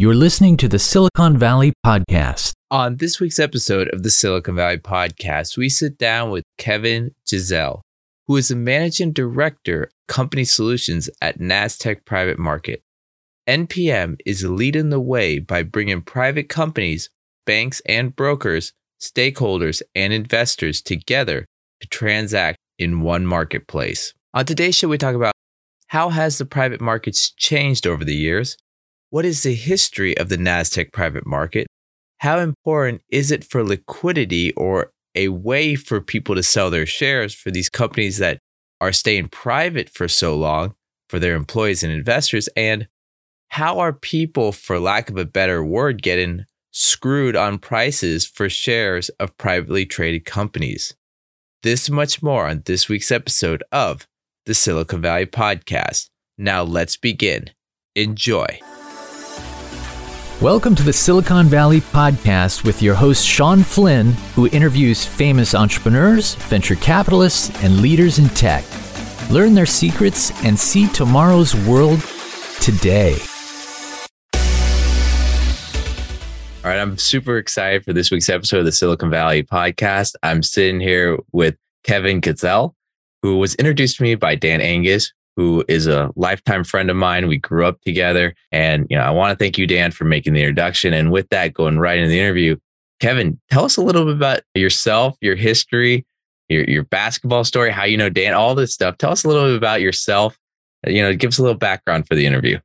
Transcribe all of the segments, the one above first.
You're listening to the Silicon Valley Podcast. On this week's episode of the Silicon Valley Podcast, we sit down with Kevin Gsell, who is the managing director of company solutions at Nasdaq Private Market. NPM is leading the way by bringing private companies, banks, and brokers, stakeholders, and investors together to transact in one marketplace. On today's show, we talk about how has the private markets changed over the years? What is the history of the NASDAQ private market? How important is it for liquidity or a way for people to sell their shares for these companies that are staying private for so long for their employees and investors? And how are people, for lack of a better word, getting screwed on prices for shares of privately traded companies? This much more on this week's episode of the Silicon Valley Podcast. Now let's begin. Enjoy. Welcome to the Silicon Valley Podcast with your host, Sean Flynn, who interviews famous entrepreneurs, venture capitalists, and leaders in tech. Learn their secrets and see tomorrow's world today. All right, I'm super excited for this week's episode of the Silicon Valley Podcast. I'm sitting here with Kevin Gsell, who was introduced to me by Dan Angus, who is a lifetime friend of mine. We grew up together. And, you know, I want to thank you, Dan, for making the introduction. And with that, going right into the interview, Kevin, tell us a little bit about yourself, your history, your, your basketball story, how you know Dan, all this stuff. Tell us a little bit about yourself. You know, give us a little background for the interview.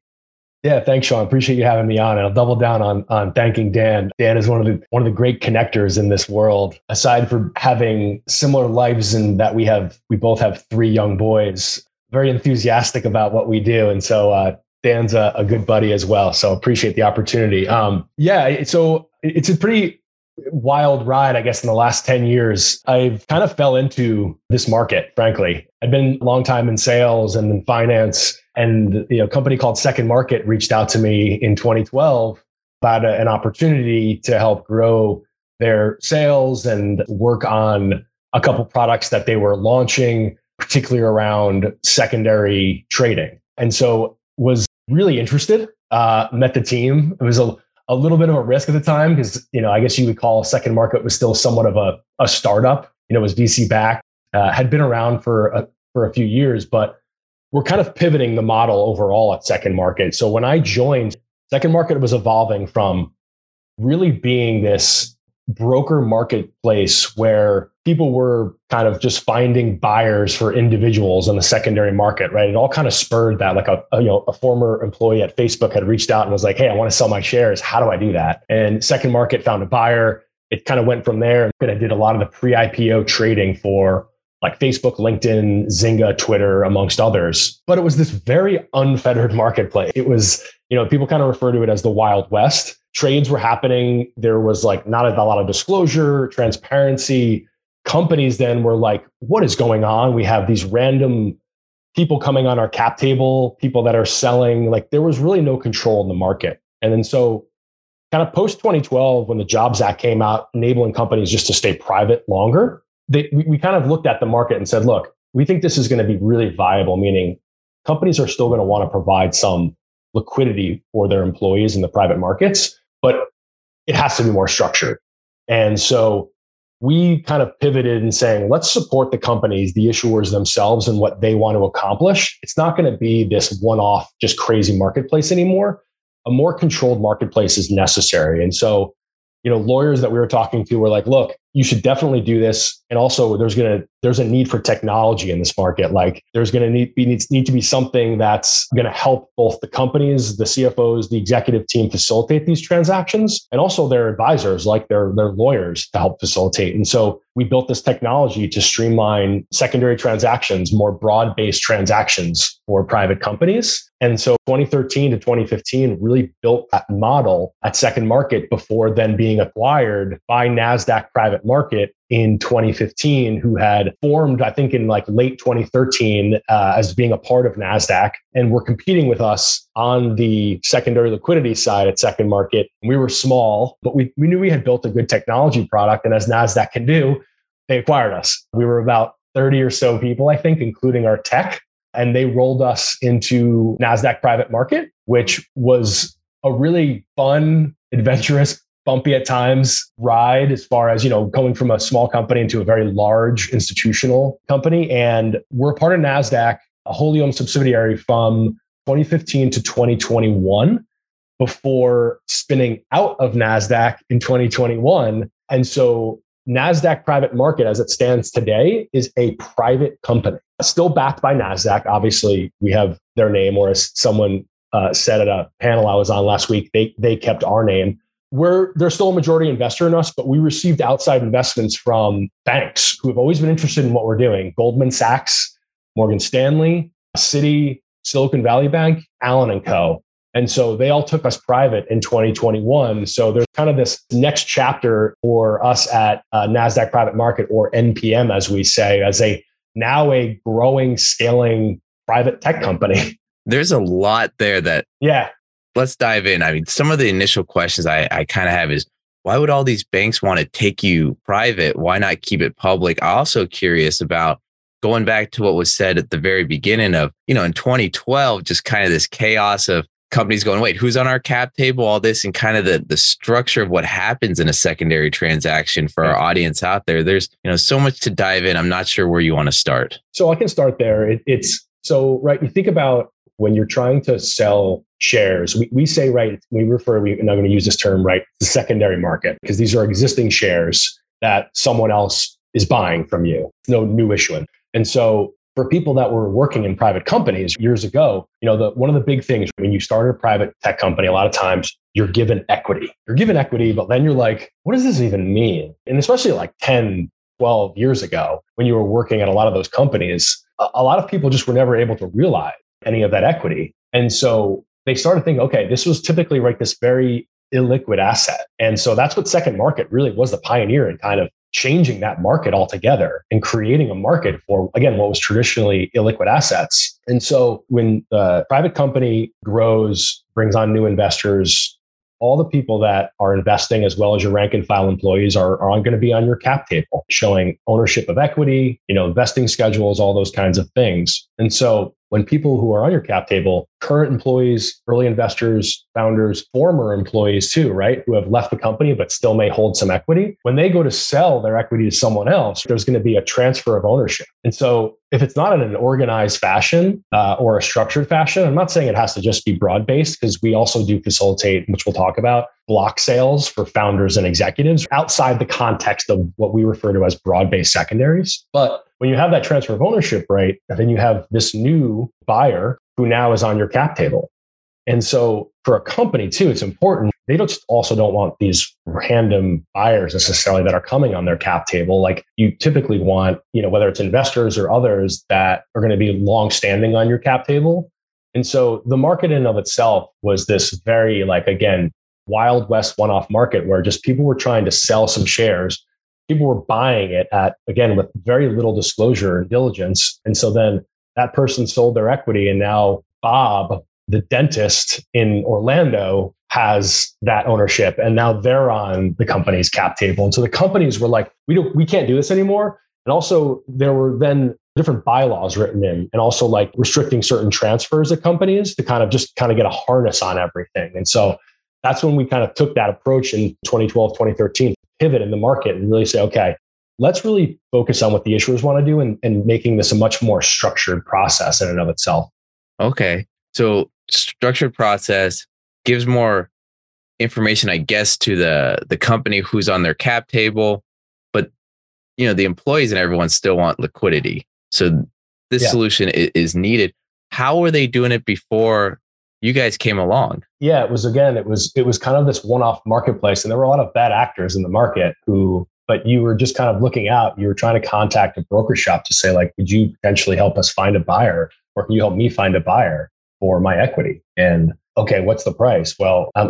Yeah, thanks, Sean. Appreciate you having me on. And I'll double down on on thanking Dan. Dan is one of the one of the great connectors in this world. Aside from having similar lives and that we have, we both have three young boys very enthusiastic about what we do. And so uh, Dan's a, a, good buddy as well. So appreciate the opportunity. Um, yeah, so it's a pretty wild ride, I guess, in the last 10 years. I've kind of fell into this market, frankly. I've been a long time in sales and in finance. And you know, a company called Second Market reached out to me in 2012 about a, an opportunity to help grow their sales and work on a couple products that they were launching particularly around secondary trading. And so was really interested, uh, met the team. It was a, a little bit of a risk at the time because, you know, I guess you would call second market was still somewhat of a, a startup, you know, it was VC backed, uh, had been around for a, for a few years, but we're kind of pivoting the model overall at second market. So when I joined, second market was evolving from really being this broker marketplace where people were kind of just finding buyers for individuals in the secondary market, right? It all kind of spurred that. Like a, a, you know a former employee at Facebook had reached out and was like, "Hey, I want to sell my shares. How do I do that?" And Second Market found a buyer. It kind of went from there. And I did a lot of the pre-IPO trading for like Facebook, LinkedIn, Zynga, Twitter, amongst others. But it was this very unfettered marketplace. It was, you know, people kind of refer to it as the Wild West trades were happening. There was like not a lot of disclosure, transparency. Companies then were like, what is going on? We have these random people coming on our cap table, people that are selling. Like there was really no control in the market. And then so kind of post 2012, when the Jobs Act came out, enabling companies just to stay private longer, they, we, we kind of looked at the market and said, look, we think this is going to be really viable, meaning companies are still going to want to provide some liquidity for their employees in the private markets but it has to be more structured. And so we kind of pivoted and saying, let's support the companies, the issuers themselves, and what they want to accomplish. It's not going to be this one off, just crazy marketplace anymore. A more controlled marketplace is necessary. And so you know, lawyers that we were talking to were like, look, you should definitely do this. And also there's to, there's a need for technology in this market. Like there's to need, be, needs, need to be something that's to help both the companies, the CFOs, the executive team facilitate these transactions and also their advisors, like their, their lawyers to help facilitate. And so we built this technology to streamline secondary transactions, more broad based transactions for private companies. And so 2013 to 2015 really built that model at Second Market before then being acquired by NASDAQ Private Market in 2015, who had formed, I think, in like late 2013 uh, as being a part of NASDAQ and were competing with us on the secondary liquidity side at Second Market. We were small, but we, we knew we had built a good technology product. And as NASDAQ can do, they acquired us. We were about 30 or so people, I think, including our tech. And they rolled us into NASDAQ private market, which was a really fun, adventurous bumpy at times ride as far as you know going from a small company into a very large institutional company. And we're part of nasdaq a wholly owned subsidiary from 2015 to 2021 before spinning out of nasdaq in 2021 and so nasdaq private market as it stands today is a private company still backed by nasdaq obviously we have their name or as someone uh, said at a panel i was on last week they, they kept our name we're they're still a majority investor in us, but we received outside investments from banks who have always been interested in what we're doing. Goldman Sachs, Morgan Stanley, Citi, Silicon Valley Bank, Allen and Co. And so they all took us private in 2021. So there's kind of this next chapter for us at uh, NASDAQ Private Market or NPM, as we say, as a now a growing, scaling private tech company. There's a lot there that yeah let's dive in. I mean, some of the initial questions I, I kind of have is why would all these banks want to take you private? Why not keep it public? I'm also curious about going back to what was said at the very beginning of, you know, in 2012, just kind of this chaos of companies going, wait, who's on our cap table? All this and kind of the the structure of what happens in a secondary transaction for our audience out there. There's, you know, so much to dive in. I'm not sure where you want to start. So I can start there. It, it's so right. You think about when you're trying to sell shares, we, we say, right, we refer, we're not going to use this term, right, the secondary market, because these are existing shares that someone else is buying from you, no new issuance. And so for people that were working in private companies years ago, you know, the, one of the big things when you start a private tech company, a lot of times you're given equity. You're given equity, but then you're like, what does this even mean? And especially like 10, 12 years ago, when you were working at a lot of those companies, a, a lot of people just were never able to realize any of that equity. And so they started thinking, okay, this was typically right this very illiquid asset. And so that's what second market really was the pioneer in kind of changing that market altogether and creating a market for again what was traditionally illiquid assets. And so when the private company grows, brings on new investors, all the people that are investing as well as your rank and file employees are, are going to be on your cap table showing ownership of equity you know vesting schedules all those kinds of things and so when people who are on your cap table, current employees, early investors, founders, former employees too, right, who have left the company but still may hold some equity, when they go to sell their equity to someone else, there's going to be a transfer of ownership. And so if it's not in an organized fashion uh, or a structured fashion, I'm not saying it has to just be broad based because we also do facilitate, which we'll talk about, block sales for founders and executives outside the context of what we refer to as broad based secondaries. But when you have that transfer of ownership right, then you have this new buyer who now is on your cap table. And so for a company too, it's important. They don't also don't want these random buyers necessarily that are coming on their cap table. Like you typically want, you know, whether it's investors or others that are going to be long standing on your cap table. And so the market in of itself was this very like again, wild west one-off market where just people were trying to sell some shares. People were buying it at again with very little disclosure and diligence. And so then that person sold their equity and now bob the dentist in orlando has that ownership. And now they're on the company's cap table. And so the companies were like we don't we can't do this anymore. And also there were then different bylaws written in and also like restricting certain transfers of companies to kind of just kind of get a harness on everything. And so that's when we kind of took that approach in 2012 2013 pivot in the market and really say, okay, let's really focus on what the issuers want to do and, and making this a much more structured process in and of itself. Okay. So structured process gives more information, I guess, to the the company who's on their cap table, but you know, the employees and everyone still want liquidity. So this yeah. solution is, is needed. How were they doing it before you guys came along. Yeah, it was again, it was it was kind of this one-off marketplace, and there were a lot of bad actors in the market who, but you were just kind of looking out. You were trying to contact a broker shop to say, like, would you potentially help us find a buyer, or can you help me find a buyer for my equity? And okay, what's the price? Well, I'm,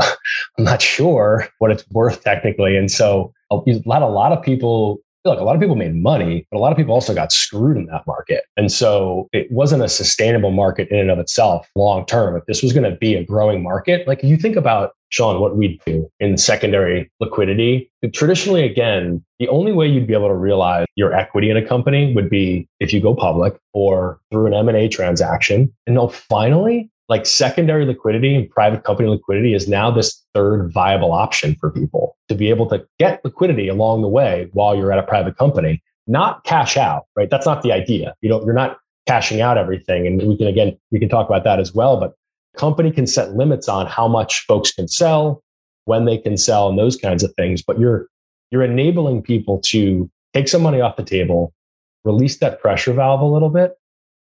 I'm not sure what it's worth technically, and so a lot a lot of people look, a lot of people made money, but a lot of people also got screwed in that market. And so it wasn't a sustainable market in and of itself long term. If this was going to be a growing market, like you think about Sean, what we do in secondary liquidity, traditionally, again, the only way you'd be able to realize your equity in a company would be if you go public or through an M&A transaction. And now finally, like secondary liquidity and private company liquidity is now this third viable option for people to be able to get liquidity along the way while you're at a private company, not cash out, right? That's not the idea. You know, you're not cashing out everything. And we can, again, we can talk about that as well, but company can set limits on how much folks can sell, when they can sell and those kinds of things. But you're, you're enabling people to take some money off the table, release that pressure valve a little bit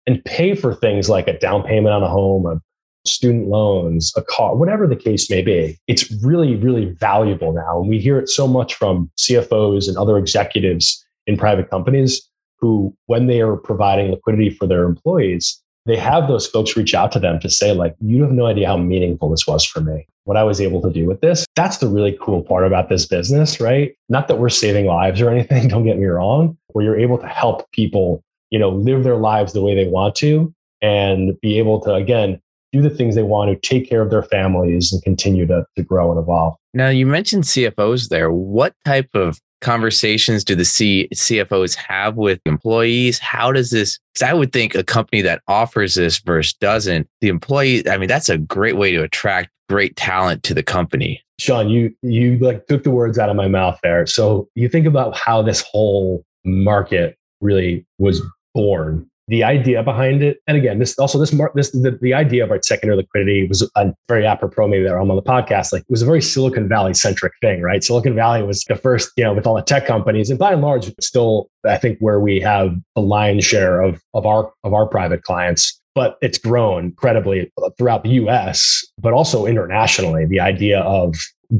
and pay for things like a down payment on a home, a student loans, a car, whatever the case may be. It's really, really valuable now. And we hear it so much from CFOs and other executives in private companies who, when they are providing liquidity for their employees, they have those folks reach out to them to say, like, you have no idea how meaningful this was for me. What I was able to do with this. That's the really cool part about this business, right? Not that we're saving lives or anything, don't get me wrong, where you're able to help people, you know, live their lives the way they want to and be able to, again, do the things they want to, take care of their families, and continue to, to grow and evolve. Now, you mentioned CFOs there. What type of conversations do the C- CFOs have with employees? How does this? Because I would think a company that offers this versus doesn't, the employee, I mean, that's a great way to attract great talent to the company. Sean, you you like took the words out of my mouth there. So you think about how this whole market really was born the idea behind it, and again, this also this this the, the idea of our secondary liquidity was a very apropos. Maybe that I'm on the podcast. Like it was a very Silicon Valley centric thing, right? Silicon Valley was the first, you know, with all the tech companies, and by and large, still I think where we have the lion's share of of our of our private clients. But it's grown incredibly throughout the U.S., but also internationally. The idea of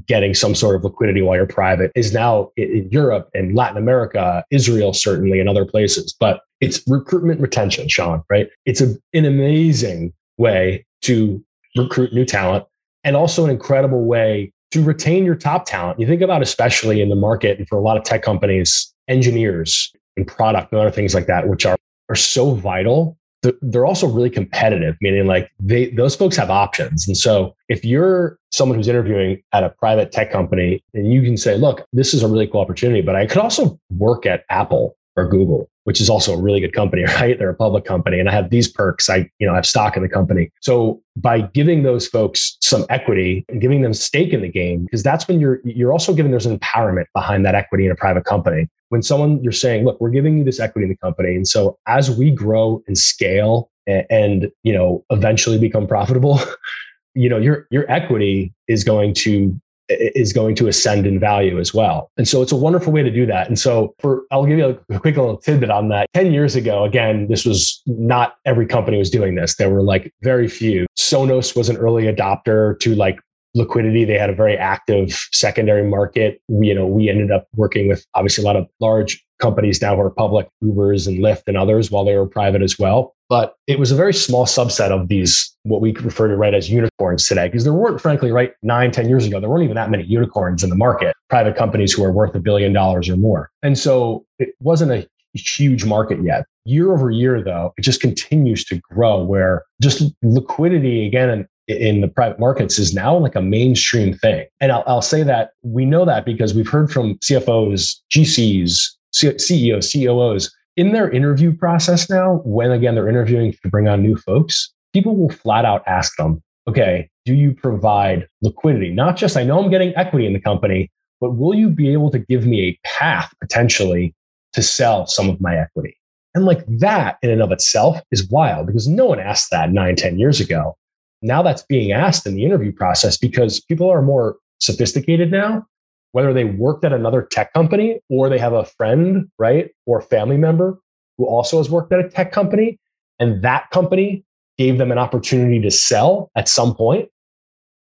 getting some sort of liquidity while you're private is now in Europe and Latin America, Israel, certainly, and other places. But it's recruitment retention, Sean, right? It's a, an amazing way to recruit new talent and also an incredible way to retain your top talent. You think about, especially in the market and for a lot of tech companies, engineers and product and other things like that, which are, are so vital they're also really competitive, meaning like they those folks have options. And so if you're someone who's interviewing at a private tech company, and you can say, look, this is a really cool opportunity, but I could also work at Apple or Google, which is also a really good company, right? They're a public company and I have these perks. I, you know, I have stock in the company. So by giving those folks some equity and giving them stake in the game, because that's when you're you're also giving there's an empowerment behind that equity in a private company when someone you're saying, look, we're giving you this equity in the company. And so as we grow and scale and, and you know, eventually become profitable, you know, your your equity is going to is going to ascend in value as well. And so it's a wonderful way to do that. And so for I'll give you a, quick little tidbit on that. 10 years ago, again, this was not every company was doing this. There were like very few. Sonos was an early adopter to like liquidity. They had a very active secondary market. We, you know, we ended up working with obviously a lot of large companies now who are public, Ubers and Lyft and others, while they were private as well. But it was a very small subset of these, what we refer to right as unicorns today, because there weren't, frankly, right nine, ten years ago, there weren't even that many unicorns in the market, private companies who are worth a billion dollars or more. And so it wasn't a huge market yet. Year over year, though, it just continues to grow where just liquidity, again, in the private markets is now like a mainstream thing. And I'll, I'll say that we know that because we've heard from CFOs, GCs, CEOs, COOs in their interview process now, when again they're interviewing to bring on new folks, people will flat out ask them, okay, do you provide liquidity? Not just, I know I'm getting equity in the company, but will you be able to give me a path potentially to sell some of my equity? And like that in and of itself is wild because no one asked that nine, ten years ago now that's being asked in the interview process because people are more sophisticated now whether they worked at another tech company or they have a friend right or family member who also has worked at a tech company and that company gave them an opportunity to sell at some point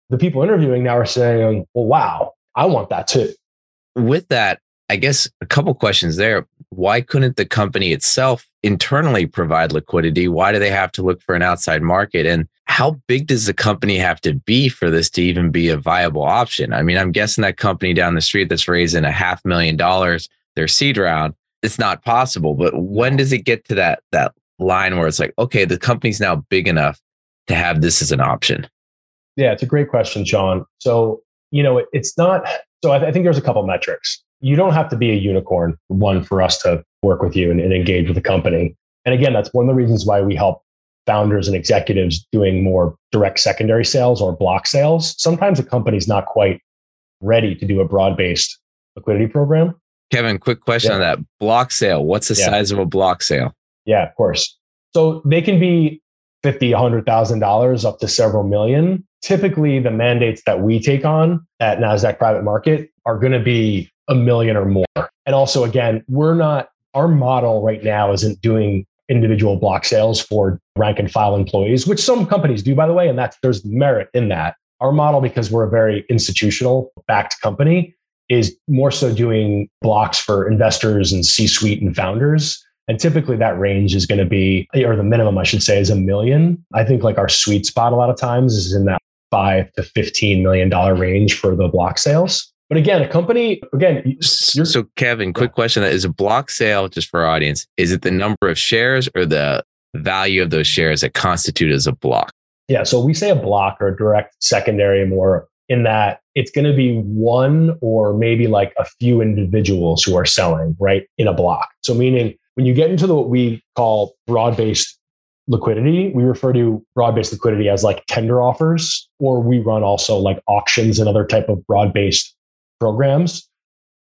the people interviewing now are saying well wow i want that too. With that i guess a couple questions there. Why couldn't the company itself internally provide liquidity why do they have to look for an outside market and how big does the company have to be for this to even be a viable option? I mean, I'm guessing that company down the street that's raising a half million dollars, their seed round, it's not possible. But when does it get to that that line where it's like, okay, the company's now big enough to have this as an option? Yeah, it's a great question, Sean. So, you know, it, it's not. So I, th- I, think there's a couple metrics. You don't have to be a unicorn, one, for us to work with you and, and engage with the company. And again, that's one of the reasons why we help founders and executives doing more direct secondary sales or block sales. Sometimes a company's not quite ready to do a broad based liquidity program. Kevin, quick question yeah. on that block sale. What's the yeah. size of a block sale? Yeah, of course. So they can be fifty, hundred thousand dollars up to several million. Typically, the mandates that we take on at Nasdaq Private Market are going to be a million or more. And also, again, we're not our model right now isn't doing individual block sales for rank and file employees, which some companies do, by the way, and that's there's merit in that. Our model, because we're a very institutional backed company, is more so doing blocks for investors and C-suite and founders. And typically that range is going to be, or the minimum I should say, is a million. I think like our sweet spot a lot of times is in that five to fifteen million dollar range for the block sales. But again, a company, again, so Kevin, quick question: Is a block sale just for our audience? Is it the number of shares or the value of those shares that constitute as a block? Yeah. So we say a block or a direct secondary more in that it's going to be one or maybe like a few individuals who are selling right in a block. So meaning when you get into the, what we call broad based liquidity, we refer to broad based liquidity as like tender offers, or we run also like auctions and other type of broad based programs.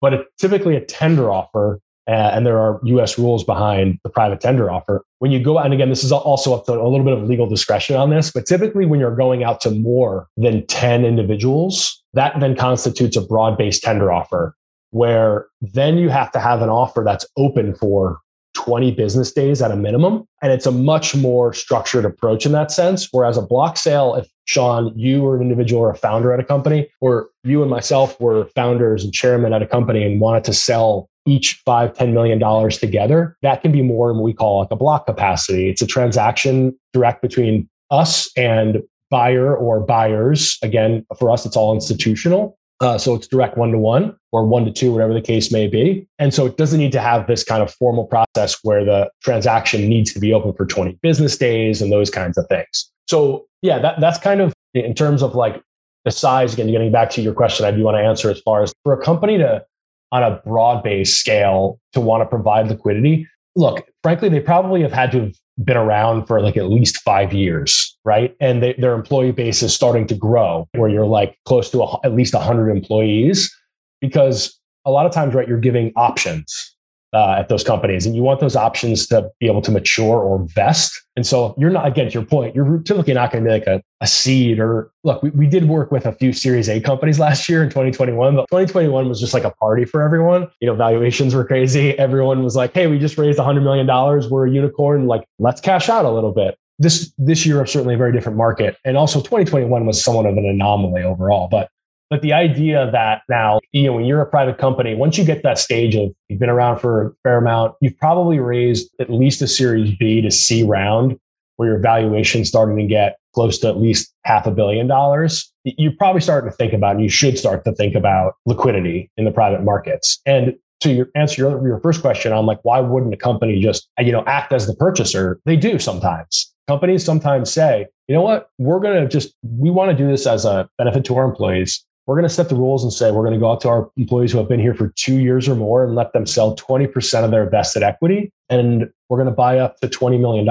But it's typically a tender offer, uh, and there are US rules behind the private tender offer. When you go out, and again, this is also up to a little bit of legal discretion on this, but typically when you're going out to more than 10 individuals, that then constitutes a broad based tender offer, where then you have to have an offer that's open for 20 business days at a minimum. And it's a much more structured approach in that sense. Whereas a block sale, if Sean, you were an individual or a founder at a company, or you and myself were founders and chairman at a company and wanted to sell each five, $10 million together, that can be more than we call like a block capacity. It's a transaction direct between us and buyer or buyers. Again, for us, it's all institutional. Uh, so it's direct one to one or one to two, whatever the case may be. And so it doesn't need to have this kind of formal process where the transaction needs to be open for 20 business days and those kinds of things. So yeah, that, that's kind of in terms of like the size, again, getting back to your question, I do want to answer as far as for a company to, on a broad based scale, to want to provide liquidity. Look, frankly, they probably have had to have been around for like at least five years, right? And they, their employee base is starting to grow where you're like close to a, at least 100 employees because a lot of times, right, you're giving options uh, at those companies and you want those options to be able to mature or vest. And so you're not, again, to your point, you're typically not going to be like a, a seed or look, we, we did work with a few series A companies last year in 2021, but 2021 was just like a party for everyone. You know, valuations were crazy. Everyone was like, Hey, we just raised a hundred million dollars. We're a unicorn. Like let's cash out a little bit. This, this year is certainly a very different market. And also 2021 was somewhat of an anomaly overall, but but the idea that now, you know, when you're a private company, once you get that stage of you've been around for a fair amount, you've probably raised at least a series B to C round where your valuation starting to get close to at least half a billion dollars. You're probably starting to think about, and you should start to think about liquidity in the private markets. And to your answer your, your first question on like, why wouldn't a company just, you know, act as the purchaser? They do sometimes. Companies sometimes say, you know what, we're going to just, we want to do this as a benefit to our employees we're going to set the rules and say we're going to go out to our employees who have been here for two years or more and let them sell 20% of their vested equity. And we're going to buy up to $20 million.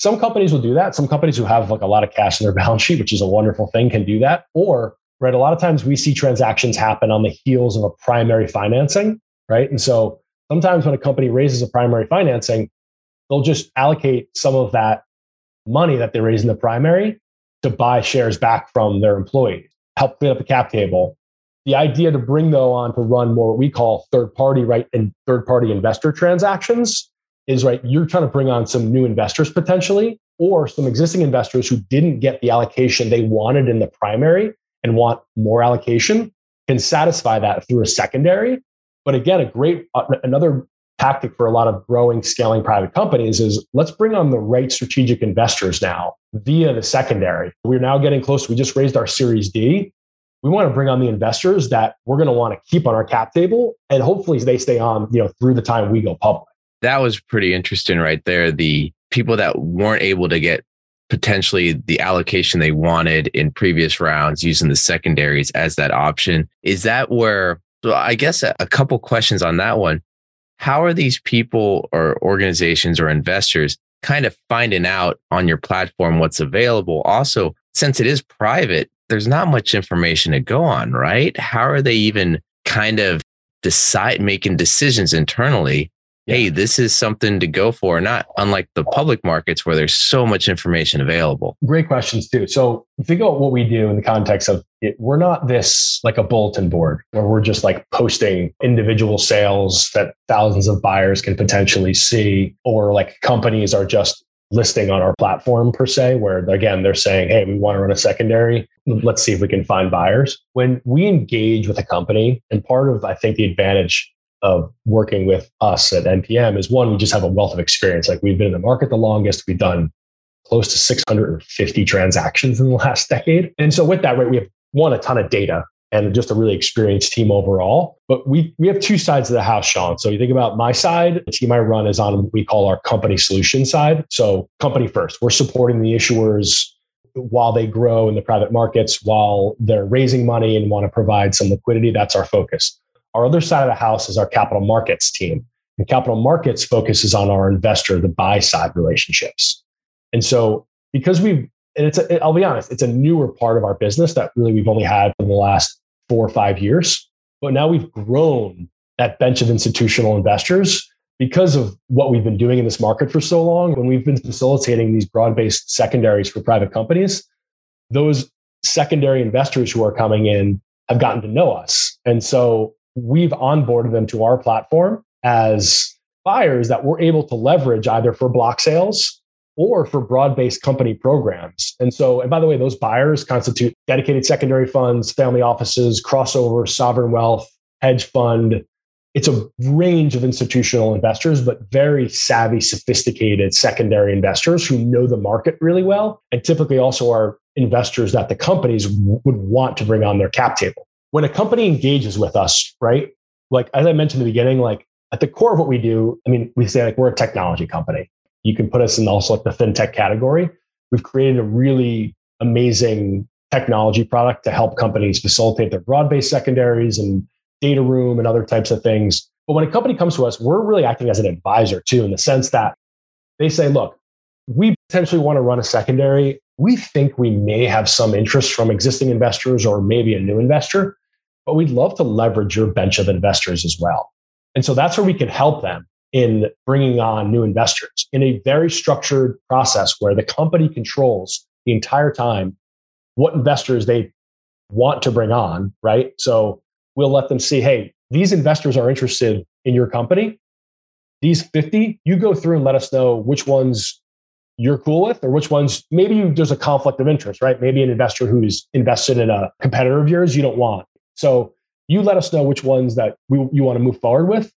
Some companies will do that. Some companies who have like a lot of cash in their balance sheet, which is a wonderful thing, can do that. Or, right, a lot of times we see transactions happen on the heels of a primary financing, right? And so sometimes when a company raises a primary financing, they'll just allocate some of that money that they raise in the primary to buy shares back from their employees help clean up the cap table. The idea to bring though on to run more what we call third party right and third party investor transactions is right. You're trying to bring on some new investors potentially, or some existing investors who didn't get the allocation they wanted in the primary and want more allocation can satisfy that through a secondary. But again, a great uh, another tactic for a lot of growing, scaling private companies is let's bring on the right strategic investors now via the secondary. We're now getting close. We just raised our Series D. We want to bring on the investors that we're going to want to keep on our cap table, and hopefully they stay on, you know, through the time we go public. That was pretty interesting, right there. The people that weren't able to get potentially the allocation they wanted in previous rounds using the secondaries as that option. Is that where? So I guess a, a couple questions on that one how are these people or organizations or investors kind of finding out on your platform what's available. Also, since it is private, there's not much information to go on, right? How are they even kind of decide making decisions internally yeah. hey, this is something to go for, not unlike the public markets where there's so much information available. Great questions, too. So, think about what we do in the context of it. We're not this like a bulletin board where we're just like posting individual sales that thousands of buyers can potentially see, or like companies are just listing on our platform per se, where again, they're saying, hey, we want to run a secondary. Let's see if we can find buyers. When we engage with a company, and part of, I think, the advantage of working with us at NPM is one, we just have a wealth of experience. Like we've been in the market the longest. We've done close to 650 transactions in the last decade. And so with that, right, we have one, a ton of data and just a really experienced team overall. But we we have two sides of the house, Sean. So you think about my side, the team I run is on what we call our company solution side. So company first, we're supporting the issuers while they grow in the private markets, while they're raising money and want to provide some liquidity. That's our focus. Our other side of the house is our capital markets team. And capital markets focuses on our investor, the buy side relationships. And so, because we've, and it's, a, I'll be honest, it's a newer part of our business that really we've only had for the last four or five years. But now we've grown that bench of institutional investors because of what we've been doing in this market for so long. When we've been facilitating these broad based secondaries for private companies, those secondary investors who are coming in have gotten to know us. And so we've onboarded them to our platform as buyers that we're able to leverage either for block sales or for broad-based company programs. And so, and by the way, those buyers constitute dedicated secondary funds, family offices, crossover, sovereign wealth, hedge fund. It's a range of institutional investors, but very savvy, sophisticated secondary investors who know the market really well, and typically also are investors that the companies would want to bring on their cap table when a company engages with us, right? Like as I mentioned in the beginning, like at the core of what we do, I mean, we say like we're a technology company. You can put us in also like the fintech category. We've created a really amazing technology product to help companies facilitate their broad-based secondaries and data room and other types of things. But when a company comes to us, we're really acting as an advisor too, in the sense that they say, look, we potentially want to run a secondary. We think we may have some interest from existing investors or maybe a new investor but we'd love to leverage your bench of investors as well. And so that's where we can help them in bringing on new investors in a very structured process where the company controls the entire time what investors they want to bring on, right? So we'll let them see, hey, these investors are interested in your company. These 50, you go through and let us know which ones you're cool with or which ones maybe there's a conflict of interest, right? Maybe an investor who's invested in a competitor of yours you don't want. So you let us know which ones that we, you want to move forward with,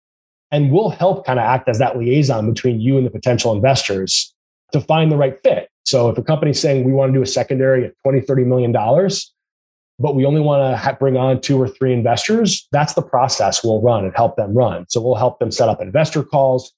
and we'll help kind of act as that liaison between you and the potential investors to find the right fit. So if a company's saying we want to do a secondary at 20, 30 million dollars, but we only want to bring on two or three investors, that's the process we'll run and help them run. So we'll help them set up investor calls.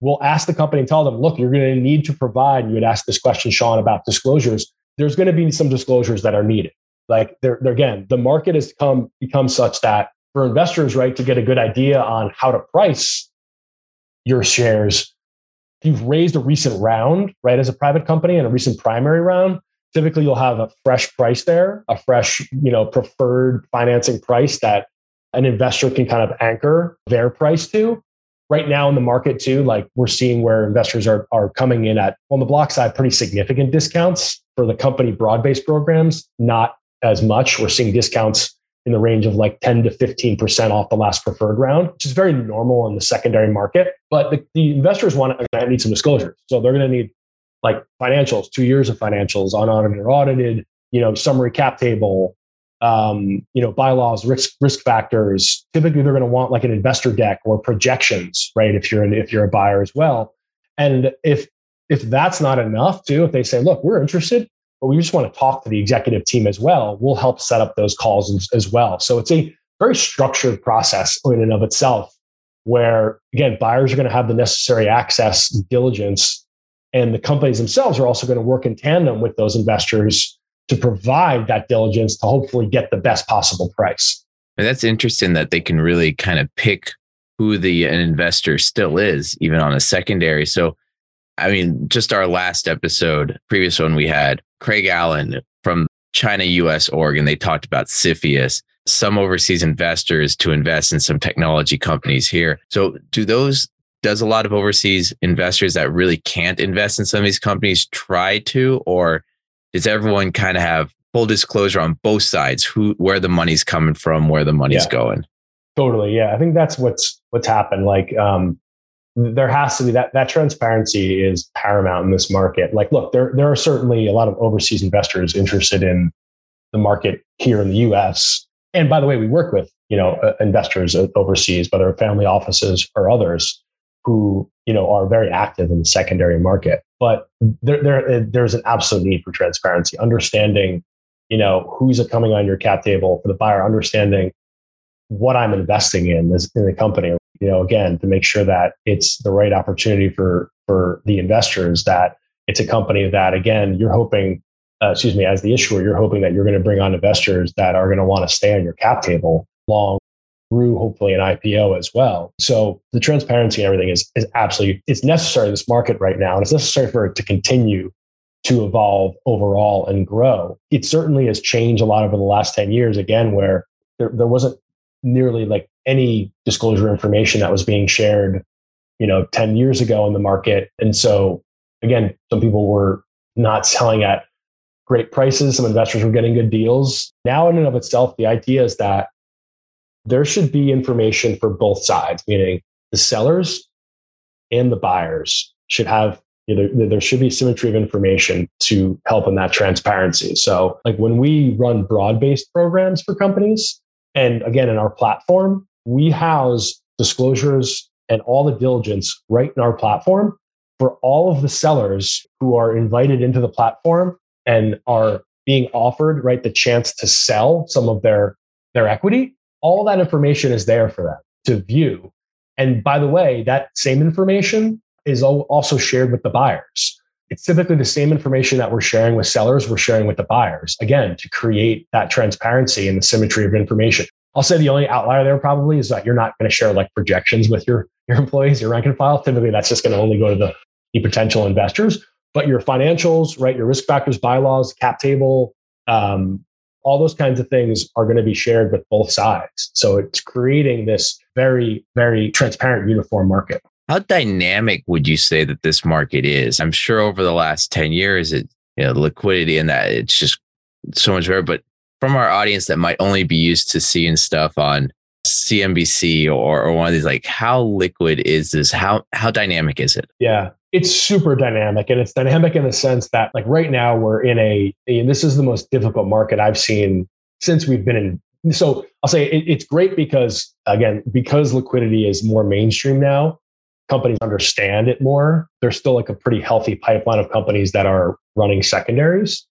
We'll ask the company and tell them, look, you're going to need to provide. You had asked this question, Sean, about disclosures. There's going to be some disclosures that are needed. Like they're, they're again, the market has come become such that for investors, right, to get a good idea on how to price your shares, you've raised a recent round, right, as a private company and a recent primary round, typically you'll have a fresh price there, a fresh, you know, preferred financing price that an investor can kind of anchor their price to. Right now in the market too, like we're seeing where investors are are coming in at on the block side pretty significant discounts for the company broad-based programs, not as much. We're seeing discounts in the range of like 10 to 15% off the last preferred round, which is very normal in the secondary market. But the, the investors want to need some disclosures. So they're going to need like financials, two years of financials, unaudited or audited, you know, summary cap table, um, you know, bylaws, risk risk factors. Typically, they're going to want like an investor deck or projections, right? If you're an, if you're a buyer as well, and if if that's not enough, too, if they say, look, we're interested, but we just want to talk to the executive team as well. We'll help set up those calls as, well. So it's a very structured process in and of itself, where again, buyers are going to have the necessary access, diligence, and the companies themselves are also going to work in tandem with those investors to provide that diligence to hopefully get the best possible price. And that's interesting that they can really kind of pick who the investor still is, even on a secondary. So I mean, just our last episode, previous one we had Craig Allen from China US org, and they talked about CFIUS, some overseas investors to invest in some technology companies here. So, do those, does a lot of overseas investors that really can't invest in some of these companies try to, or does everyone kind of have full disclosure on both sides, who, where the money's coming from, where the money's yeah. going? Totally. Yeah. I think that's what's, what's happened. Like, um, there has to be that that transparency is paramount in this market. Like, look, there there are certainly a lot of overseas investors interested in the market here in the U.S. And by the way, we work with you know uh, investors overseas, whether family offices or others, who you know are very active in the secondary market. But there there uh, there's an absolute need for transparency, understanding you know who's coming on your cap table for the buyer, understanding what I'm investing in this in the company you know, again, to make sure that it's the right opportunity for for the investors, that it's a company that, again, you're hoping, uh, excuse me, as the issuer, you're hoping that you're going to bring on investors that are going to want to stay on your cap table long through hopefully an IPO as well. So the transparency and everything is is absolutely it's necessary in this market right now, and it's necessary for it to continue to evolve overall and grow. It certainly has changed a lot over the last 10 years, again, where there, there wasn't nearly like any disclosure information that was being shared, you know, 10 years ago in the market. And so again, some people were not selling at great prices. Some investors were getting good deals. Now, in and of itself, the idea is that there should be information for both sides, meaning the sellers and the buyers should have you know, there should be symmetry of information to help in that transparency. So, like when we run broad based programs for companies, and again, in our platform, we house disclosures and all the diligence right in our platform for all of the sellers who are invited into the platform and are being offered right the chance to sell some of their their equity. All that information is there for them to view. And by the way that same information is also shared with the buyers. It's typically the same information that we're sharing with sellers we're sharing with the buyers. Again to create that transparency and the symmetry of information I'll say the only outlier there probably is that you're not going to share like projections with your your employees, your rank and file. Typically, that's just going to only go to the, the potential investors. But your financials, right, your risk factors, bylaws, cap table, um, all those kinds of things are going to be shared with both sides. So it's creating this very, very transparent, uniform market. How dynamic would you say that this market is? I'm sure over the last 10 years, it, you know, liquidity and that it's just so much better. But from our audience that might only be used to seeing stuff on CNBC or, or one of these, like how liquid is this? How how dynamic is it? Yeah, it's super dynamic, and it's dynamic in the sense that like right now we're in a and this is the most difficult market I've seen since we've been in. So I'll say it, it's great because again because liquidity is more mainstream now. Companies understand it more. There's still like a pretty healthy pipeline of companies that are running secondaries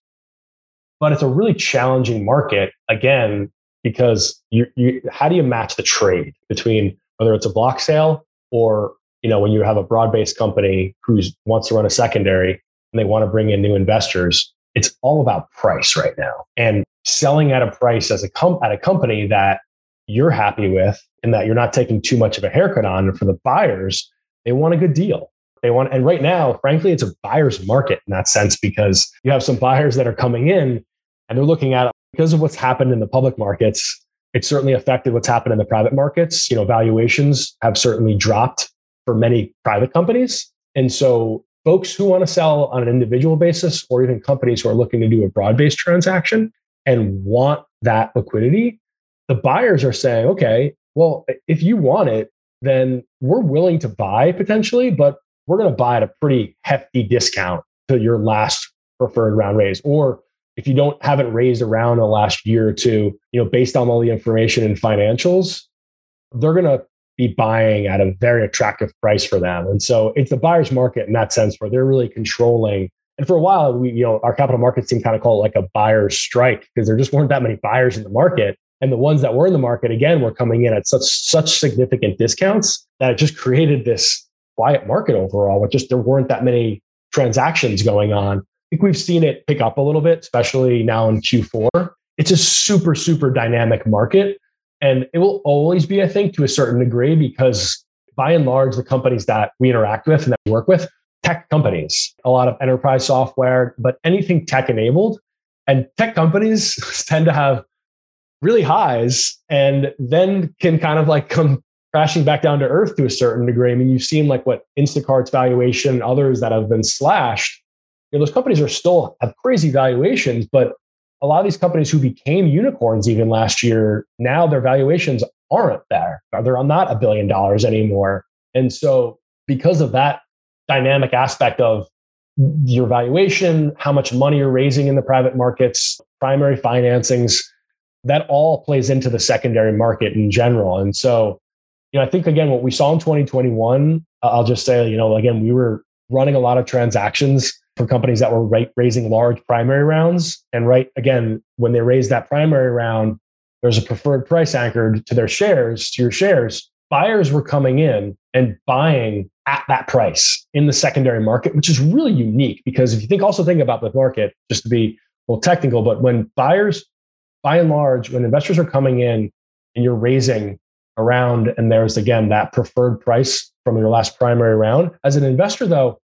but it's a really challenging market again because you, you how do you match the trade between whether it's a block sale or you know when you have a broad-based company who wants to run a secondary and they want to bring in new investors it's all about price right now. And selling at a price as a com- at a company that you're happy with and that you're not taking too much of a haircut on and for the buyers they want a good deal they want, and right now, frankly, it's a buyer's market in that sense because you have some buyers that are coming in and they're looking at it because of what's happened in the public markets. It's certainly affected what's happened in the private markets. You know, valuations have certainly dropped for many private companies. And so folks who want to sell on an individual basis or even companies who are looking to do a broad-based transaction and want that liquidity, the buyers are saying, okay, well, if you want it, then we're willing to buy potentially, but we're going to buy at a pretty hefty discount to your last preferred round raise. Or if you don't haven't raised around the last year or two, you know, based on all the information and financials, they're going to be buying at a very attractive price for them. And so it's the buyer's market in that sense where they're really controlling. And for a while, we, you know, our capital markets team kind of call it like a buyer's strike because there just weren't that many buyers in the market. And the ones that were in the market, again, were coming in at such such significant discounts that it just created this quiet market overall, but just there weren't that many transactions going on. I think we've seen it pick up a little bit, especially now in Q4. It's a super, super dynamic market. And it will always be, I think, to a certain degree, because by and large, the companies that we interact with and that we work with tech companies, a lot of enterprise software, but anything tech enabled. And tech companies tend to have really highs and then can kind of like come crashing back down to earth to a certain degree. I mean, you've seen like what Instacart's valuation, and others that have been slashed. You know, those companies are still have crazy valuations, but a lot of these companies who became unicorns even last year, now their valuations aren't there. They're not a billion dollars anymore. And so, because of that dynamic aspect of your valuation, how much money you're raising in the private markets, primary financings, that all plays into the secondary market in general. And so, you know, I think again, what we saw in 2021, I'll just say, you know, again, we were running a lot of transactions for companies that were raising large primary rounds. And right, again, when they raised that primary round, there's a preferred price anchored to their shares, to your shares. Buyers were coming in and buying at that price in the secondary market, which is really unique because if you think also think about the market, just to be a little technical, but when buyers, by and large, when investors are coming in and you're raising around and there's again that preferred price from your last primary round, as an investor though,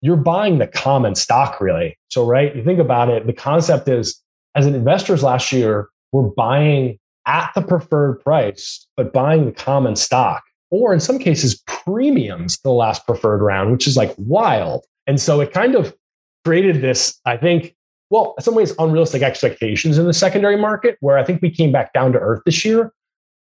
you're buying the common stock really. So, right, you think about it, the concept is as an investors last year, we're buying at the preferred price, but buying the common stock, or in some cases, premiums to the last preferred round, which is like wild. And so it kind of created this, I think, well, in some ways, unrealistic expectations in the secondary market, where I think we came back down to earth this year,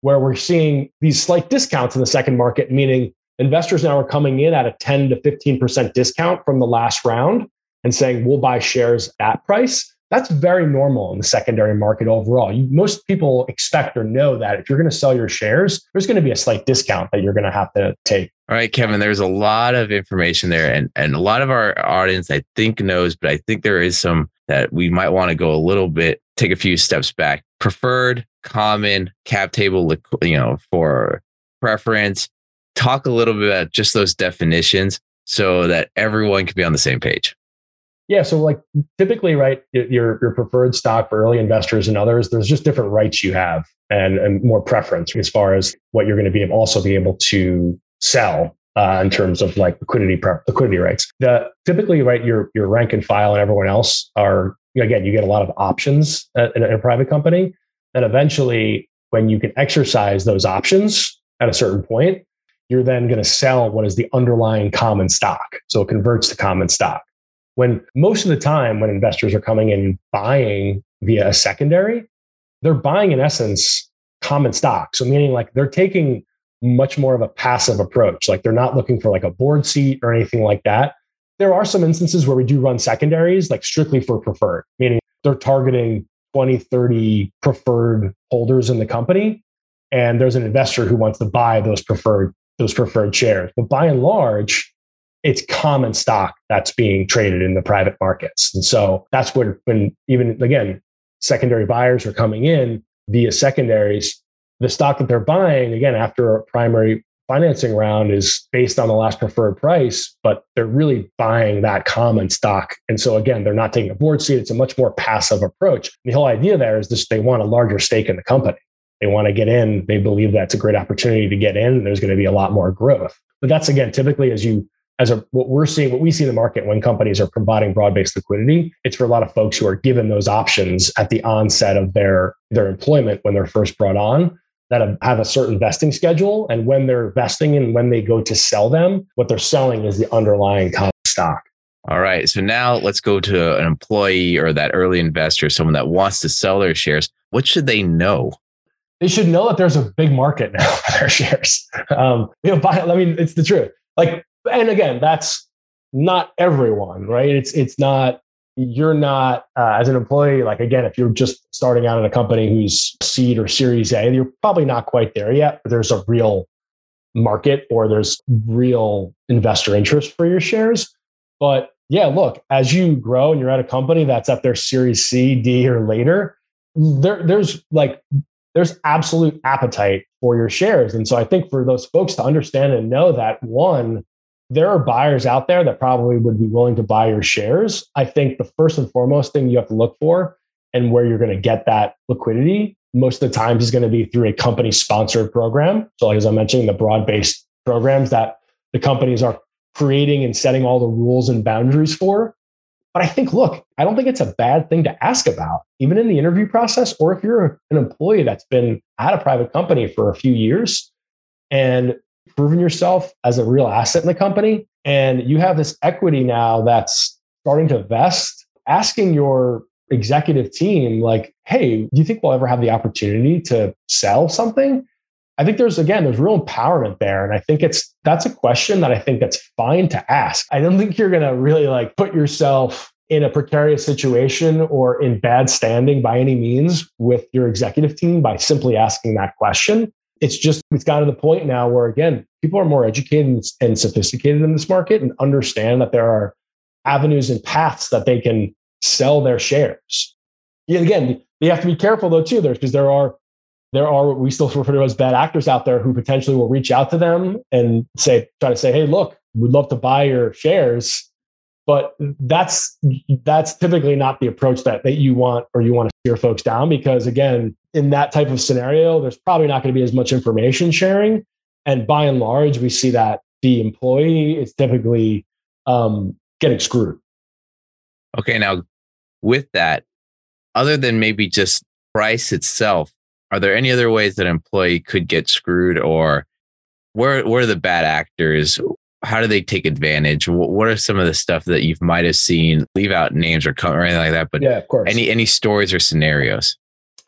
where we're seeing these slight discounts in the second market, meaning investors now are coming in at a 10 to 15% discount from the last round and saying, we'll buy shares at price. That's very normal in the secondary market overall. You, most people expect or know that if you're going to sell your shares, there's going to be a slight discount that you're going to have to take. All right, Kevin, there's a lot of information there. And, and a lot of our audience, I think, knows, but I think there is some that we might want to go a little bit, take a few steps back. Preferred, common, cap table, you know, for preference, talk a little bit about just those definitions so that everyone can be on the same page. Yeah, so like typically, right, your your preferred stock for early investors and others, there's just different rights you have and, and more preference as far as what you're going to be also be able to sell uh, in terms of like liquidity prep, liquidity rights. The typically, right, your your rank and file and everyone else are again, you get a lot of options in a, in a private company, and eventually, when you can exercise those options at a certain point, you're then going to sell what is the underlying common stock. So it converts to common stock. When most of the time, when investors are coming in buying via a secondary, they're buying in essence common stock. So meaning like they're taking much more of a passive approach. Like they're not looking for like a board seat or anything like that. There are some instances where we do run secondaries, like strictly for preferred, meaning they're targeting 20, 30 preferred holders in the company. And there's an investor who wants to buy those preferred those preferred shares. But by and large, it's common stock that's being traded in the private markets. And so that's what when even again, secondary buyers are coming in via secondaries, the stock that they're buying, again, after a primary financing round is based on the last preferred price, but they're really buying that common stock. And so again, they're not taking a board seat. It's a much more passive approach. The whole idea there is this they want a larger stake in the company. They want to get in. They believe that's a great opportunity to get in. There's going to be a lot more growth. But that's again, typically as you as a what we're seeing, what we see in the market when companies are providing broad-based liquidity, it's for a lot of folks who are given those options at the onset of their their employment when they're first brought on that have a certain vesting schedule. And when they're vesting and when they go to sell them, what they're selling is the underlying common stock. All right. So now let's go to an employee or that early investor, someone that wants to sell their shares. What should they know? they should know that there's a big market now for their shares. Um, you know, buy, I mean, it's the truth. Like, and again, that's not everyone, right? It's it's not. You're not uh, as an employee. Like again, if you're just starting out in a company who's seed or Series A, you're probably not quite there yet. But there's a real market or there's real investor interest for your shares. But yeah, look, as you grow and you're at a company that's at their Series C, D, or later, there, there's like there's absolute appetite for your shares. And so I think for those folks to understand and know that one, there are buyers out there that probably would be willing to buy your shares. I think the first and foremost thing you have to look for and where you're going to get that liquidity most of the times is going to be through a company sponsored program. So, like as I mentioned, the broad based programs that the companies are creating and setting all the rules and boundaries for. But I think, look, I don't think it's a bad thing to ask about, even in the interview process, or if you're an employee that's been at a private company for a few years and proven yourself as a real asset in the company, and you have this equity now that's starting to vest, asking your executive team, like, hey, do you think we'll ever have the opportunity to sell something? I think there's again, there's real empowerment there. And I think it's that's a question that I think that's fine to ask. I don't think you're gonna really like put yourself in a precarious situation or in bad standing by any means with your executive team by simply asking that question. It's just, it's gotten to the point now where, again, people are more educated and sophisticated in this market and understand that there are avenues and paths that they can sell their shares. Again, you have to be careful though too, because there are there are we still refer to as bad actors out there who potentially will reach out to them and say try to say, hey, look, we'd love to buy your shares, but that's that's typically not the approach that that you want or you want to steer folks down because again, in that type of scenario, there's probably not going to be as much information sharing, and by and large, we see that the employee is typically um, getting screwed. Okay, now with that, other than maybe just price itself, are there any other ways that an employee could get screwed or where where are the bad actors? How do they take advantage? What are some of the stuff that you might have seen? Leave out names or, or anything like that, but yeah, of course. Any any stories or scenarios?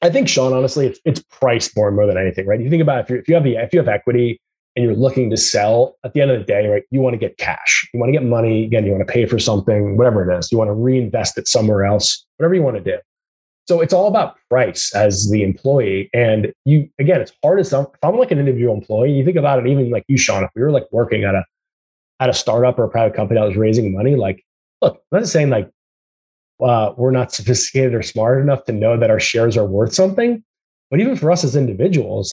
I think Shawn, honestly, it's, it's price more more than anything, right? You think about if you if you have the if you have equity and you're looking to sell, at the end of the day, right, you want to get cash. You want to get money. Again, you want to pay for something, whatever it is. You want to reinvest it somewhere else, whatever you want to do. So it's all about price as the employee. And you, again, it's hard as if I'm like an individual employee, you think about it, even like you, Shawn, if we were like working at a, at a startup or a private company that was raising money, like, look, I'm not saying like uh, we're not sophisticated or smart enough to know that our shares are worth something. But even for us as individuals,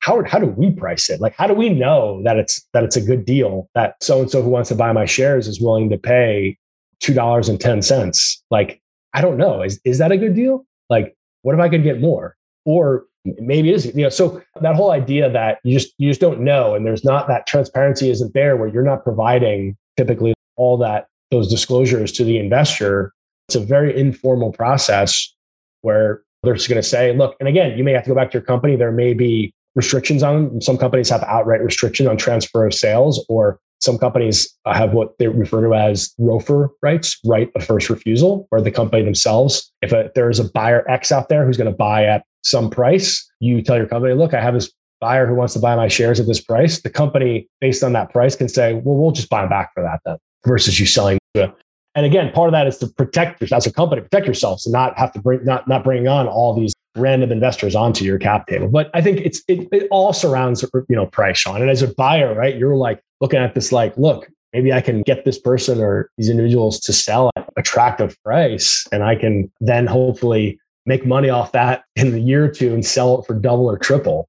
how, how do we price it? Like, how do we know that it's that it's a good deal that so and so who wants to buy my shares is willing to pay two dollars and ten cents? Like, I don't know. Is is that a good deal? Like, what if I could get more? Or maybe it is, you know, so that whole idea that you just you just don't know and there's not that transparency isn't there where you're not providing typically all that those disclosures to the investor. It's a very informal process where they're just going to say, look, and again, you may have to go back to your company. There may be restrictions on them. Some companies have outright restriction on transfer of sales, or some companies have what they refer to as ROFR rights, right of first refusal, where the company themselves, if a, there's a buyer X out there who's going to buy at some price, you tell your company, look, I have this buyer who wants to buy my shares at this price. The company, based on that price, can say, well, we'll just buy them back for that then, versus you selling to and again, part of that is to protect yourself as a company, protect yourselves and not have to bring not not bring on all these random investors onto your cap table. But I think it's it, it all surrounds you know price, Shawn. And as a buyer, right, you're like looking at this like, look, maybe I can get this person or these individuals to sell at attractive price, and I can then hopefully make money off that in the year or two and sell it for double or triple.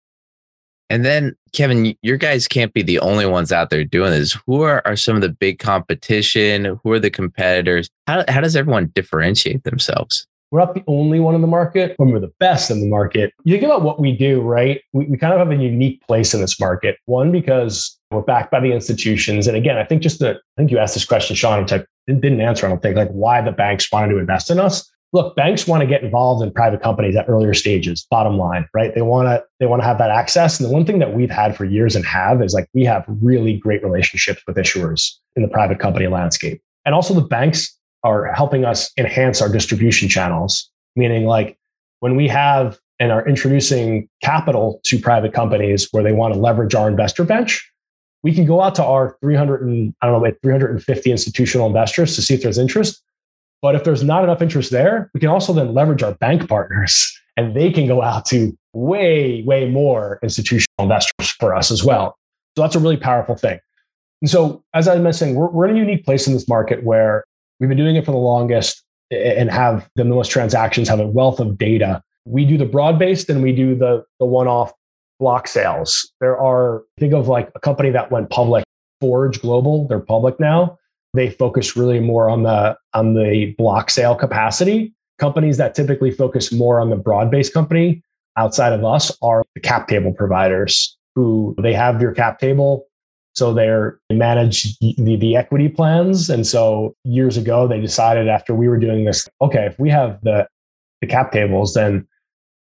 And then, Kevin, your guys can't be the only ones out there doing this. Who are, are some of the big competition? Who are the competitors? How, how does everyone differentiate themselves? We're not the only one in the market, but we're the best in the market. You think about what we do, right? We, we kind of have a unique place in this market. One, because we're backed by the institutions. And again, I think just the, I think you asked this question, Shawn, which I didn't answer, I don't think, like why the banks wanted to invest in us. Look, banks want to get involved in private companies at earlier stages, bottom line, right? They want to, they want to have that access. And the one thing that we've had for years and have is like we have really great relationships with issuers in the private company landscape. And also the banks are helping us enhance our distribution channels, meaning like when we have and are introducing capital to private companies where they want to leverage our investor bench, we can go out to our 300 and I don't know, 350 institutional investors to see if there's interest. But if there's not enough interest there, we can also then leverage our bank partners and they can go out to way, way more institutional investors for us as well. So that's a really powerful thing. And so, as I was saying, we're, we're in a unique place in this market where we've been doing it for the longest and have the most transactions, have a wealth of data. We do the broad based and we do the, the one off block sales. There are, think of like a company that went public, Forge Global, they're public now. They focus really more on the on the block sale capacity. Companies that typically focus more on the broad-based company outside of us are the cap table providers who they have your cap table. So they're they manage the, the equity plans. And so years ago, they decided after we were doing this, okay, if we have the, the cap tables, then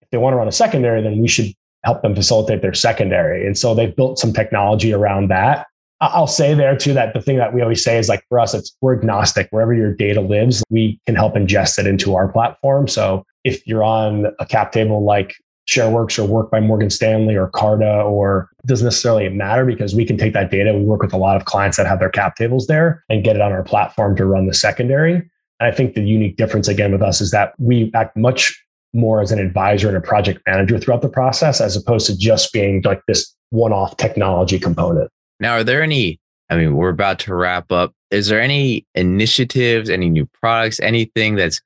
if they want to run a secondary, then we should help them facilitate their secondary. And so they've built some technology around that. I'll say there too that the thing that we always say is like for us, it's we're agnostic. Wherever your data lives, we can help ingest it into our platform. So if you're on a cap table like ShareWorks or work by Morgan Stanley or Carta or doesn't necessarily matter because we can take that data. We work with a lot of clients that have their cap tables there and get it on our platform to run the secondary. And I think the unique difference again with us is that we act much more as an advisor and a project manager throughout the process as opposed to just being like this one-off technology component. Now, are there any I mean, we're about to wrap up. Is there any initiatives, any new products, anything that's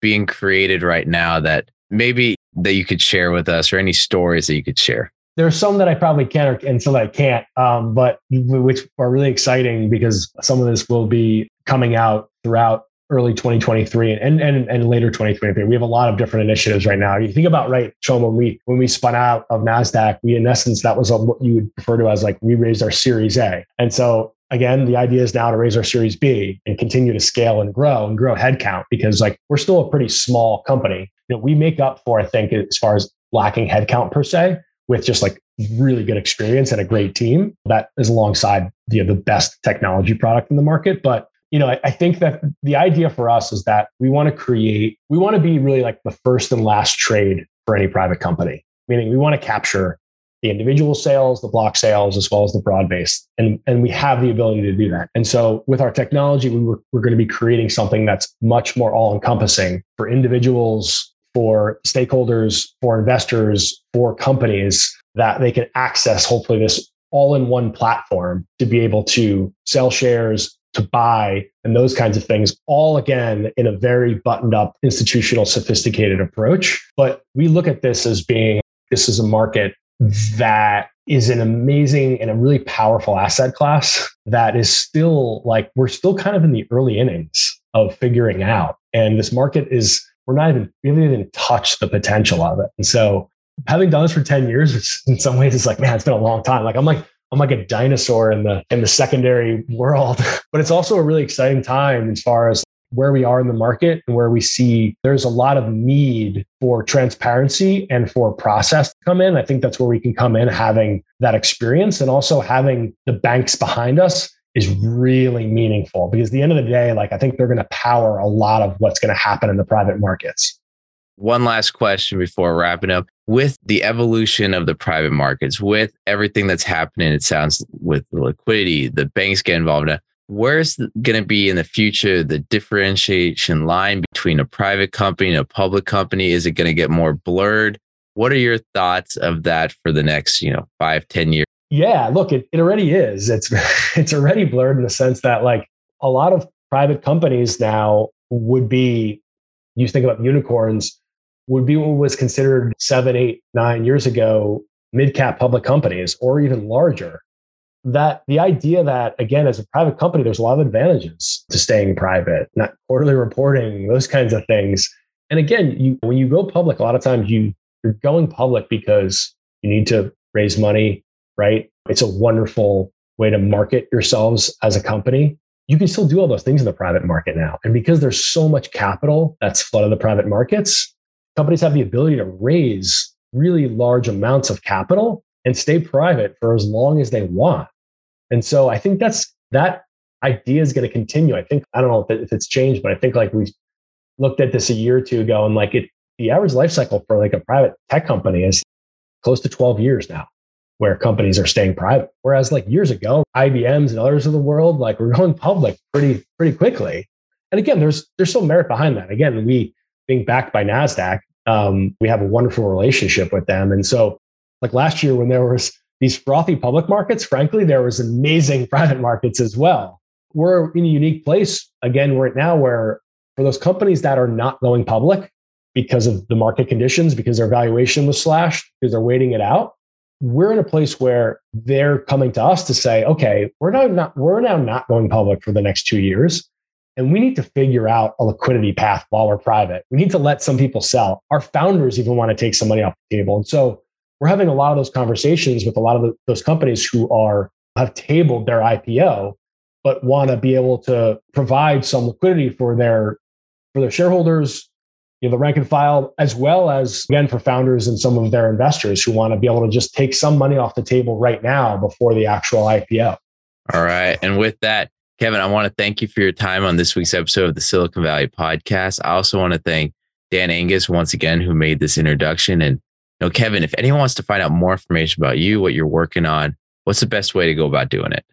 being created right now that maybe that you could share with us or any stories that you could share? There's some that I probably can and some that I can't, um, but which are really exciting because some of this will be coming out throughout early 2023 and, and, and later 2023. We have a lot of different initiatives right now. You think about right, Shawn, when we when we spun out of NASDAQ, we in essence that was what you would refer to as like we raised our series A. And so again, the idea is now to raise our series B and continue to scale and grow and grow headcount because like we're still a pretty small company you know, we make up for, I think, as far as lacking headcount per se, with just like really good experience and a great team that is alongside know, the best technology product in the market. But you know, I, I think that the idea for us is that we want to create, we want to be really like the first and last trade for any private company. Meaning, we want to capture the individual sales, the block sales, as well as the broad base. And, and we have the ability to do that. And so with our technology, we were, we're going to be creating something that's much more all encompassing for individuals, for stakeholders, for investors, for companies that they can access hopefully this all in one platform to be able to sell shares, to buy, and those kinds of things, all again in a very buttoned up, institutional, sophisticated approach. But we look at this as being this is a market that is an amazing and a really powerful asset class that is still like we're still kind of in the early innings of figuring out. And this market is we're not even we haven't even touched the potential of it. And so having done this for 10 years, in some ways it's like, man, it's been a long time. Like I'm like, I'm like a dinosaur in the in the secondary world. but it's also a really exciting time as far as where we are in the market and where we see there's a lot of need for transparency and for process to come in. I think that's where we can come in having that experience and also having the banks behind us is really meaningful because at the end of the day, like I think they're going to power a lot of what's going to happen in the private markets. One last question before wrapping up. With the evolution of the private markets, with everything that's happening, it sounds with the liquidity, the banks get involved. Now, where's going to be in the future the differentiation line between a private company and a public company? Is it going to get more blurred? What are your thoughts of that for the next, you know, five, ten years? Yeah, look, it, it already is. It's it's already blurred in the sense that like a lot of private companies now would be you think about unicorns would be what was considered seven, eight, nine years ago mid cap public companies or even larger. That the idea that again, as a private company, there's a lot of advantages to staying private, not quarterly reporting, those kinds of things. And again, you when you go public, a lot of times you you're going public because you need to raise money right? It's a wonderful way to market yourselves as a company. You can still do all those things in the private market now. And because there's so much capital that's flooded the private markets, companies have the ability to raise really large amounts of capital and stay private for as long as they want. And so I think that's that idea is going to continue. I think, I don't know if it's changed, but I think like we looked at this a year or two ago and like it, the average life cycle for like a private tech company is close to 12 years now where companies are staying private. Whereas like years ago, IBMs and others of the world, like we're going public pretty, pretty quickly. And again, there's there's some merit behind that. Again, we being backed by NASDAQ, um, we have a wonderful relationship with them. And so like last year when there was these frothy public markets, frankly, there was amazing private markets as well. We're in a unique place again right now where for those companies that are not going public because of the market conditions, because their valuation was slashed, because they're waiting it out, we're in a place where they're coming to us to say, okay, we're now not we're now not going public for the next two years. And we need to figure out a liquidity path while we're private. We need to let some people sell. Our founders even want to take some money off the table. And so we're having a lot of those conversations with a lot of the, those companies who are have tabled their IPO, but want to be able to provide some liquidity for their for their shareholders, you know, the rank and file, as well as again for founders and some of their investors who want to be able to just take some money off the table right now before the actual IPO. All right. And with that, Kevin, I want to thank you for your time on this week's episode of the Silicon Valley podcast. I also want to thank Dan Angus once again, who made this introduction. And you know, Kevin, if anyone wants to find out more information about you, what you're working on, what's the best way to go about doing it?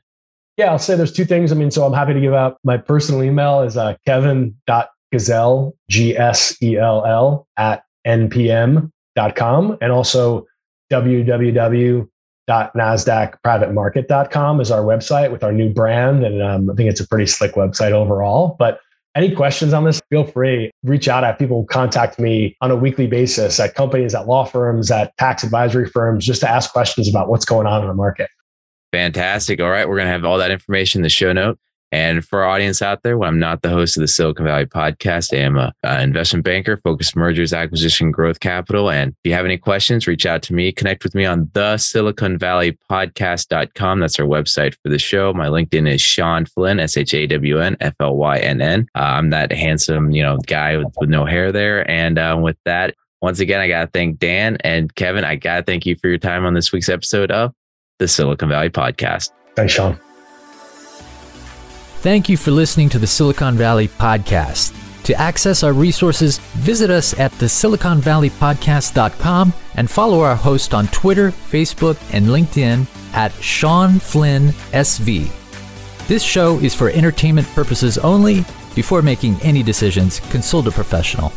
Yeah, I'll say there's two things. I mean, so I'm happy to give out my personal email is uh, kevin.gsell, G S E L L, at npm.com. And also www.nasdaqprivatemarket.com is our website with our new brand. And um, I think it's a pretty slick website overall. But any questions on this, feel free. Reach out. at people contact me on a weekly basis at companies, at law firms, at tax advisory firms, just to ask questions about what's going on in the market. Fantastic. All right. We're going to have all that information in the show note. And for our audience out there, well, I'm not the host of the Silicon Valley podcast. I am a, investment banker, focused mergers, acquisition, growth capital. And if you have any questions, reach out to me. Connect with me on the Silicon Valley podcast.com. That's our website for the show. My LinkedIn is Shawn Flynn, S H A W N F L Y N N. Uh, I'm that handsome, you know, guy with, with no hair there. And uh, with that, once again, I got to thank Dan and Kevin. I got to thank you for your time on this week's episode of the Silicon Valley podcast. Thanks, Shawn. Thank you for listening to the Silicon Valley Podcast. To access our resources, visit us at the siliconvalleypodcast.com and follow our host on Twitter, Facebook, and LinkedIn at Shawn Flynn SV. This show is for entertainment purposes only. Before making any decisions, consult a professional.